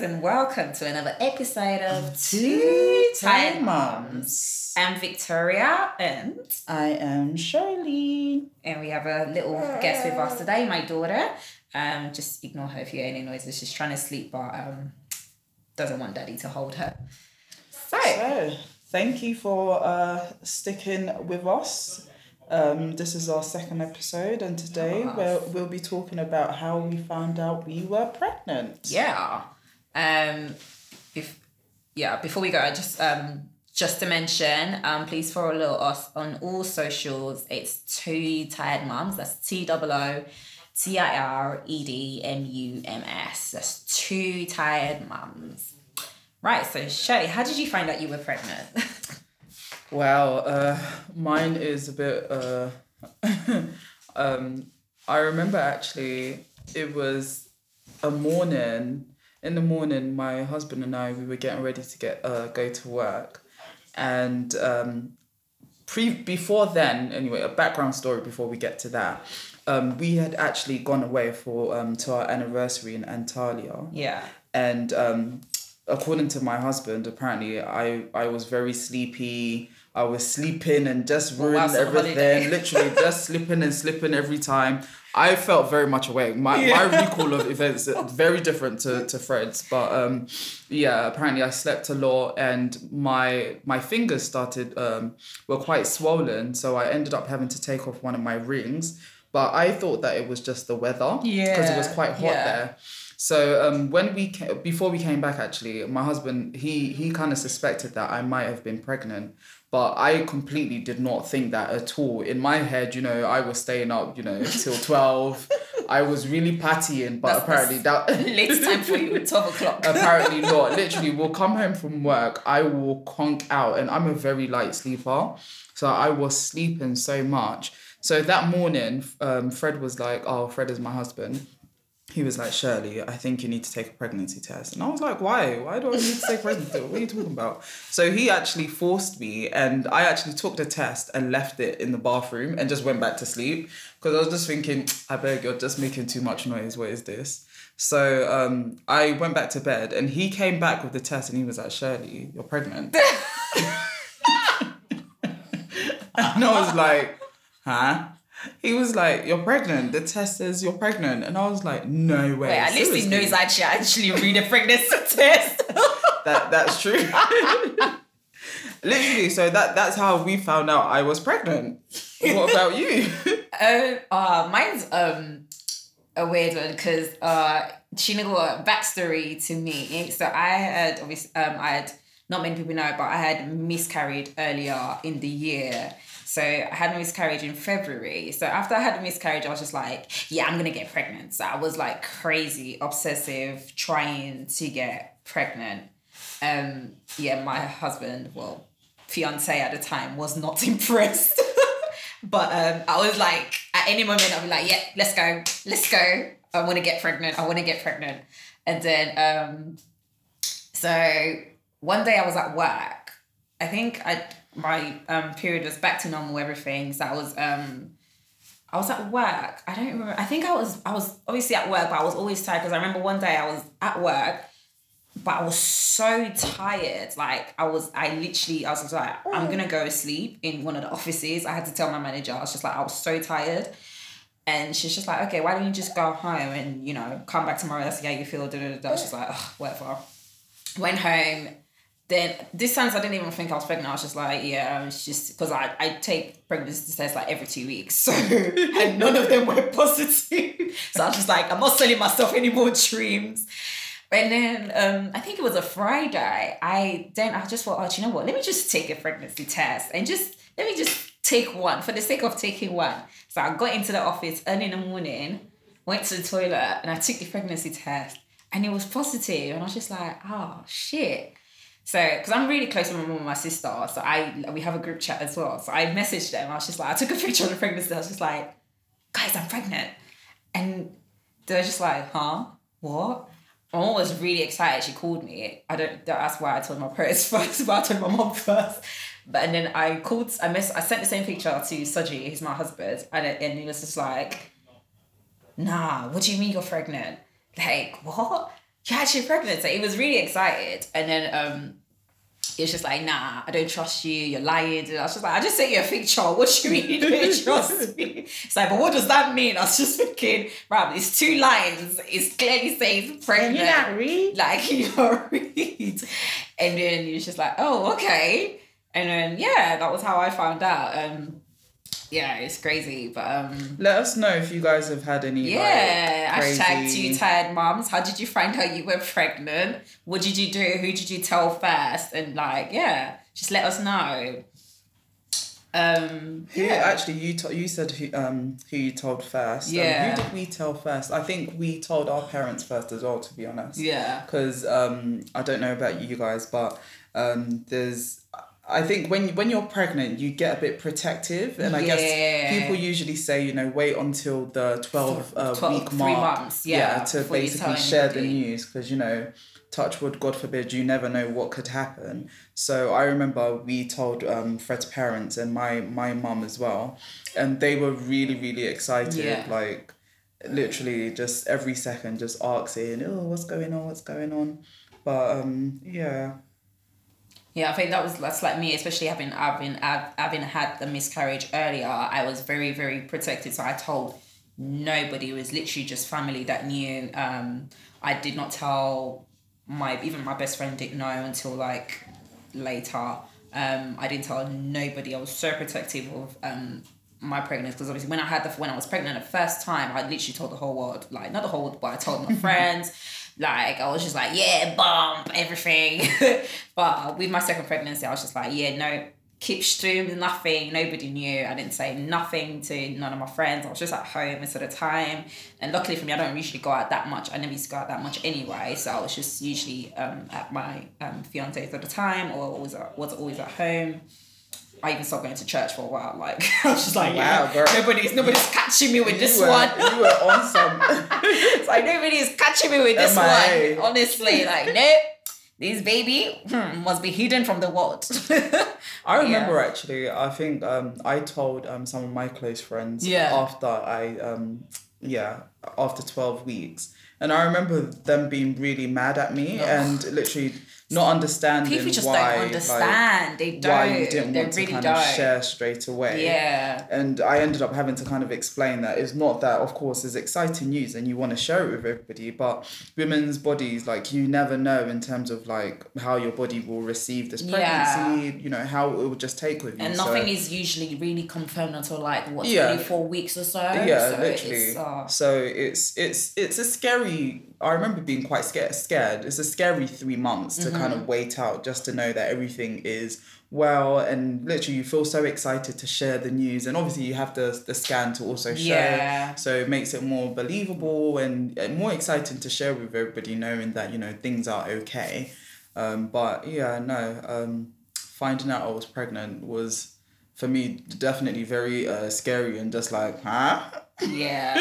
guys, and welcome to another episode of Two Tired Moms. I'm Victoria, and I am Shirley. And we have a little guest with us today, my daughter. Um, just ignore her if you hear any noises. She's trying to sleep, but um, doesn't want daddy to hold her. So, so thank you for uh, sticking with us. Um, this is our second episode, and today we'll, we'll be talking about how we found out we were pregnant. Yeah. Um, if yeah, before we go, I just um just to mention, um, please follow us on all socials. It's two tired mums. That's T O O T I R E D M U M S. That's two tired mums. Right. So Shelly, how did you find out you were pregnant? Well, uh, mine is a bit. Uh, um, I remember actually, it was a morning. In the morning, my husband and I we were getting ready to get uh, go to work, and um, pre before then anyway, a background story before we get to that. Um, we had actually gone away for um, to our anniversary in Antalya. Yeah. And um, according to my husband, apparently I I was very sleepy. I was sleeping and just ruined everything. Literally just slipping and slipping every time. I felt very much awake. My yeah. my recall of events is very different to, to Fred's. But um yeah, apparently I slept a lot and my my fingers started um were quite swollen. So I ended up having to take off one of my rings. But I thought that it was just the weather. Yeah. Because it was quite hot yeah. there. So um, when we came, before we came back, actually, my husband he he kind of suspected that I might have been pregnant, but I completely did not think that at all. In my head, you know, I was staying up, you know, till twelve. I was really partying, but that's, apparently that's that late time for you, twelve o'clock. apparently not. Literally, we'll come home from work. I will conk out, and I'm a very light sleeper, so I was sleeping so much. So that morning, um, Fred was like, "Oh, Fred is my husband." He was like, Shirley, I think you need to take a pregnancy test. And I was like, why? Why do I need to take a pregnancy What are you talking about? So he actually forced me, and I actually took the test and left it in the bathroom and just went back to sleep because I was just thinking, I beg, you're just making too much noise. What is this? So um, I went back to bed, and he came back with the test, and he was like, Shirley, you're pregnant. and I was like, huh? He was like, "You're pregnant." The test says you're pregnant, and I was like, "No way." Wait, at least he knows I should actually read a pregnancy test. that that's true. Literally, so that that's how we found out I was pregnant. What about you? Uh, uh mine's um a weird one because uh she knew a backstory to me. So I had obviously um I had not many people know, but I had miscarried earlier in the year. So I had a miscarriage in February. So after I had a miscarriage, I was just like, yeah, I'm gonna get pregnant. So I was like crazy, obsessive, trying to get pregnant. Um, yeah, my husband, well, fiance at the time, was not impressed. but um, I was like, at any moment, I'll be like, yeah, let's go, let's go. I want to get pregnant. I want to get pregnant. And then, um, so one day I was at work. I think I my um period was back to normal, everything. So I was um I was at work. I don't remember. I think I was I was obviously at work, but I was always tired because I remember one day I was at work, but I was so tired. Like I was, I literally, I was just like, I'm gonna go sleep in one of the offices. I had to tell my manager. I was just like, I was so tired. And she's just like, okay, why don't you just go home and you know come back tomorrow? That's how you feel. Da, da, da. She's like, whatever. Went home then this time I didn't even think I was pregnant. I was just like, yeah, it's just because I, I take pregnancy tests like every two weeks. So and none of them were positive. So I was just like, I'm not selling myself any more dreams. And then um, I think it was a Friday. I then I just thought, oh, you know what? Let me just take a pregnancy test and just let me just take one for the sake of taking one. So I got into the office early in the morning, went to the toilet, and I took the pregnancy test, and it was positive. And I was just like, oh shit. So, because I'm really close with my mom and my sister, so I we have a group chat as well. So I messaged them. I was just like, I took a picture of the pregnancy. I was just like, guys, I'm pregnant, and they're just like, huh, what? My mom was really excited. She called me. I don't. That's why I told my parents first, but I told my mom first. But and then I called. I miss. I sent the same picture to Soji, who's my husband, and and he was just like, "Nah, what do you mean you're pregnant? Like what? Actually pregnant. So he was really excited. And then um he was just like, nah, I don't trust you, you're lying. And I was just like, I just sent you a picture. What do you mean you don't trust me? It's like, but what does that mean? I was just thinking, right, it's two lines. It's clearly saying pregnant. Can you not read? Like you don't read. And then he was just like, oh, okay. And then yeah, that was how I found out. Um yeah, it's crazy. But um Let us know if you guys have had any yeah, like hashtag crazy. two tired moms. How did you find out you were pregnant? What did you do? Who did you tell first? And like, yeah, just let us know. Um, Who yeah. actually you to, you said who um who you told first? Um, Yeah. who did we tell first? I think we told our parents first as well. To be honest. yeah, because um, I don't know about you guys, but um, there's I think when when you're pregnant, you get a bit protective, and I Yeah. guess people usually say you know wait until the twelve, uh, 12 week three mark, months, yeah, to basically share the news because you know. Touch wood, God forbid, you never know what could happen. So I remember we told um, Fred's parents and my my mum as well, and they were really really excited. Yeah. Like literally just every second just asking, oh, what's going on, what's going on. But um, yeah, yeah. I think that was that's like me, especially having having having had the miscarriage earlier. I was very very protected, so I told nobody. It was literally just family that knew. Um, I did not tell my even my best friend didn't know until like later. Um, I didn't tell nobody. I was so protective of um my pregnancy because obviously when I had the when I was pregnant the first time, I literally told the whole world like not the whole world, but I told my friends. Like I was just like yeah, bump everything. but with my second pregnancy, I was just like yeah, no. Keep stream, nothing. Nobody knew. I didn't say nothing to none of my friends. I was just at home most of the time. And luckily for me, I don't usually go out that much. I never used to go out that much anyway. So I was just usually um, at my um, fiance's at the time, or was was always at home. I even stopped going to church for a while. Like I was just like, Wow, yeah, girl. nobody's nobody's catching me with this were, one. you were on some. it's like nobody's catching me with this MIA. one. Honestly, like nope. This baby hmm, must be hidden from the world. I remember actually. I think um, I told um, some of my close friends Yeah. after I um, yeah after twelve weeks, and I remember them being really mad at me and literally not understanding People just why don't like, understand. they don't. why you didn't they want really to kind don't. of share straight away. Yeah. And I ended up having to kind of explain that it's not that, of course, it's exciting news and you want to share it with everybody, but women's bodies, like, you never know in terms of like how your body will receive this pregnancy, Yeah. you know, how it will just take with you. And So- nothing is usually really confirmed until like what Yeah. four weeks or so. yeah, so literally. It's, uh, So it's it's it's a scary. I remember being quite scared. Scared. It's a scary three months to kind of wait out just to know that everything is well and literally you feel so excited to share the news. And obviously you have the the scan to also show Yeah. so it makes it more believable and uh, more exciting to share with everybody knowing that you know things are okay. Um but yeah no um finding out I was pregnant was for me definitely very uh scary and just like huh? Yeah.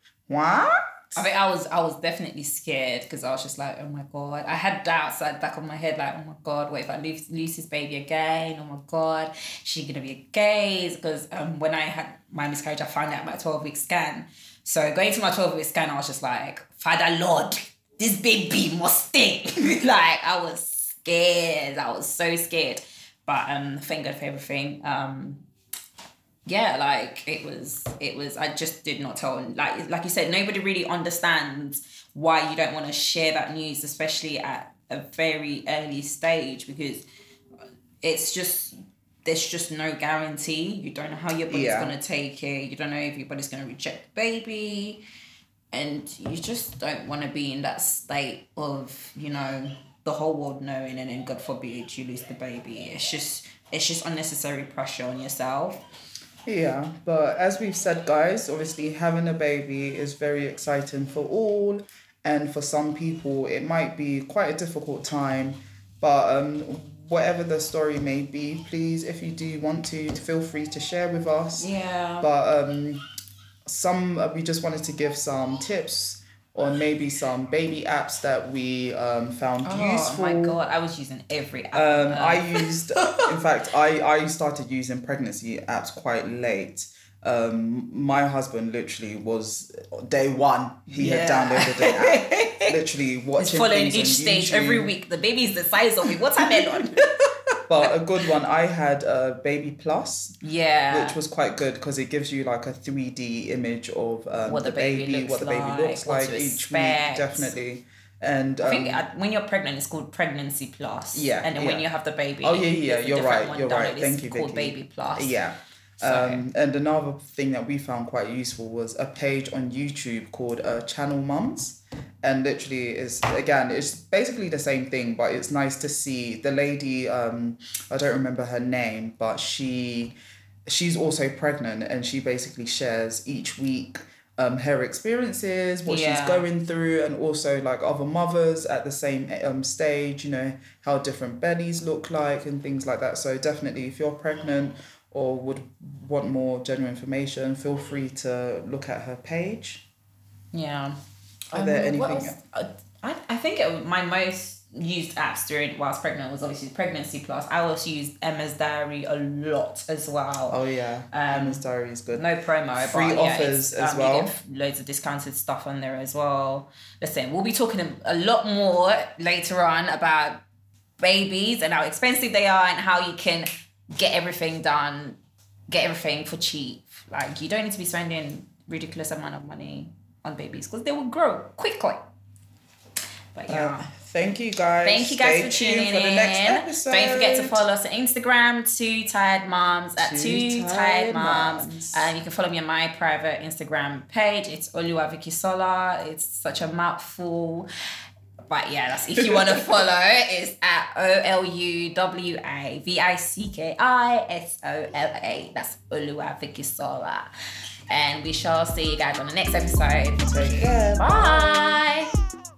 what I think I was I was definitely scared because I was just like, oh my god. I had doubts the back of my head, like, oh my god, what if I lose, lose this baby again? Oh my god, she gonna be a gaze? Because um when I had my miscarriage, I found out my twelve week scan. So going to my twelve week scan, I was just like, Father Lord, this baby must stay. like I was scared. I was so scared. But um thank God for everything. Um yeah like it was it was i just did not tell like like you said nobody really understands why you don't want to share that news especially at a very early stage because it's just there's just no guarantee. You don't know how your body's Yeah. going to take it. You don't know if your body's going to reject the baby. And you just don't want to be in that state of you know the whole world knowing and then god forbid you lose the baby. It's just it's just unnecessary pressure on yourself Yeah, but as we've said, guys, obviously having a baby is very exciting for all, and for some people, it might be quite a difficult time. But um, whatever the story may be, please, if you do want to, feel free to share with us. Yeah. But um, some uh, we just wanted to give some tips on maybe some baby apps that we um, found oh useful. Oh my god, I was using every app. Um, I used, in fact, I, I started using pregnancy apps quite late. Um, my husband literally was day one. He had Yeah. downloaded an app literally watching Following each on stage YouTube. every week. The baby's the size of me. What's a melon? But a good one, I had uh, Baby Plus, yeah. which was quite good because it gives you like a 3D image of um, What the baby looks what the baby like, looks like each week, definitely. And I think um, uh, when you're pregnant, it's called pregnancy plus. Yeah, And then when you have the baby, Oh, yeah, yeah, you're right, you're right. Thank you, called Vicky. baby plus. Yeah. Um, and another thing that we found quite useful was a page on YouTube called uh, Channel Mums. And literally is again, it's basically the same thing, but it's nice to see the lady, um, I don't remember her name, but she she's also pregnant and she basically shares each week um, her experiences, what she's going through, and also like other mothers at the same um, stage, you know, how different bellies look like and things like that. So, definitely, if you're pregnant or would want more general information, feel free to look at her page. Yeah. Are there anything- else? Uh, I, I think it, my most used apps during whilst pregnant was obviously Pregnancy Plus. I also used Emma's Diary a lot as well. Oh, yeah. Um, Emma's Diary is good. No promo, Free but yeah, offers it's, as um, well. Loads of discounted stuff on there as well. Listen, we'll be talking a lot more later on about babies and how expensive they are and how you can get everything done, get everything for cheap. Like you don't need to be spending ridiculous amount of money on babies because they will grow quickly. But yeah. Um, thank you guys. Thank you guys Stay for tuning for in. Don't forget to follow us on Instagram, Two Tired Moms at Two Two Tired Moms. Moms. And you can follow me on my private Instagram page. It's Oluwa Vicky Sola. It's such a mouthful. But yeah, that's if you want to follow, it's at O L U W A V I C K I S O L A. That's Oluwa Vicky Sola. And we shall see you guys on the next episode. Take care. Bye.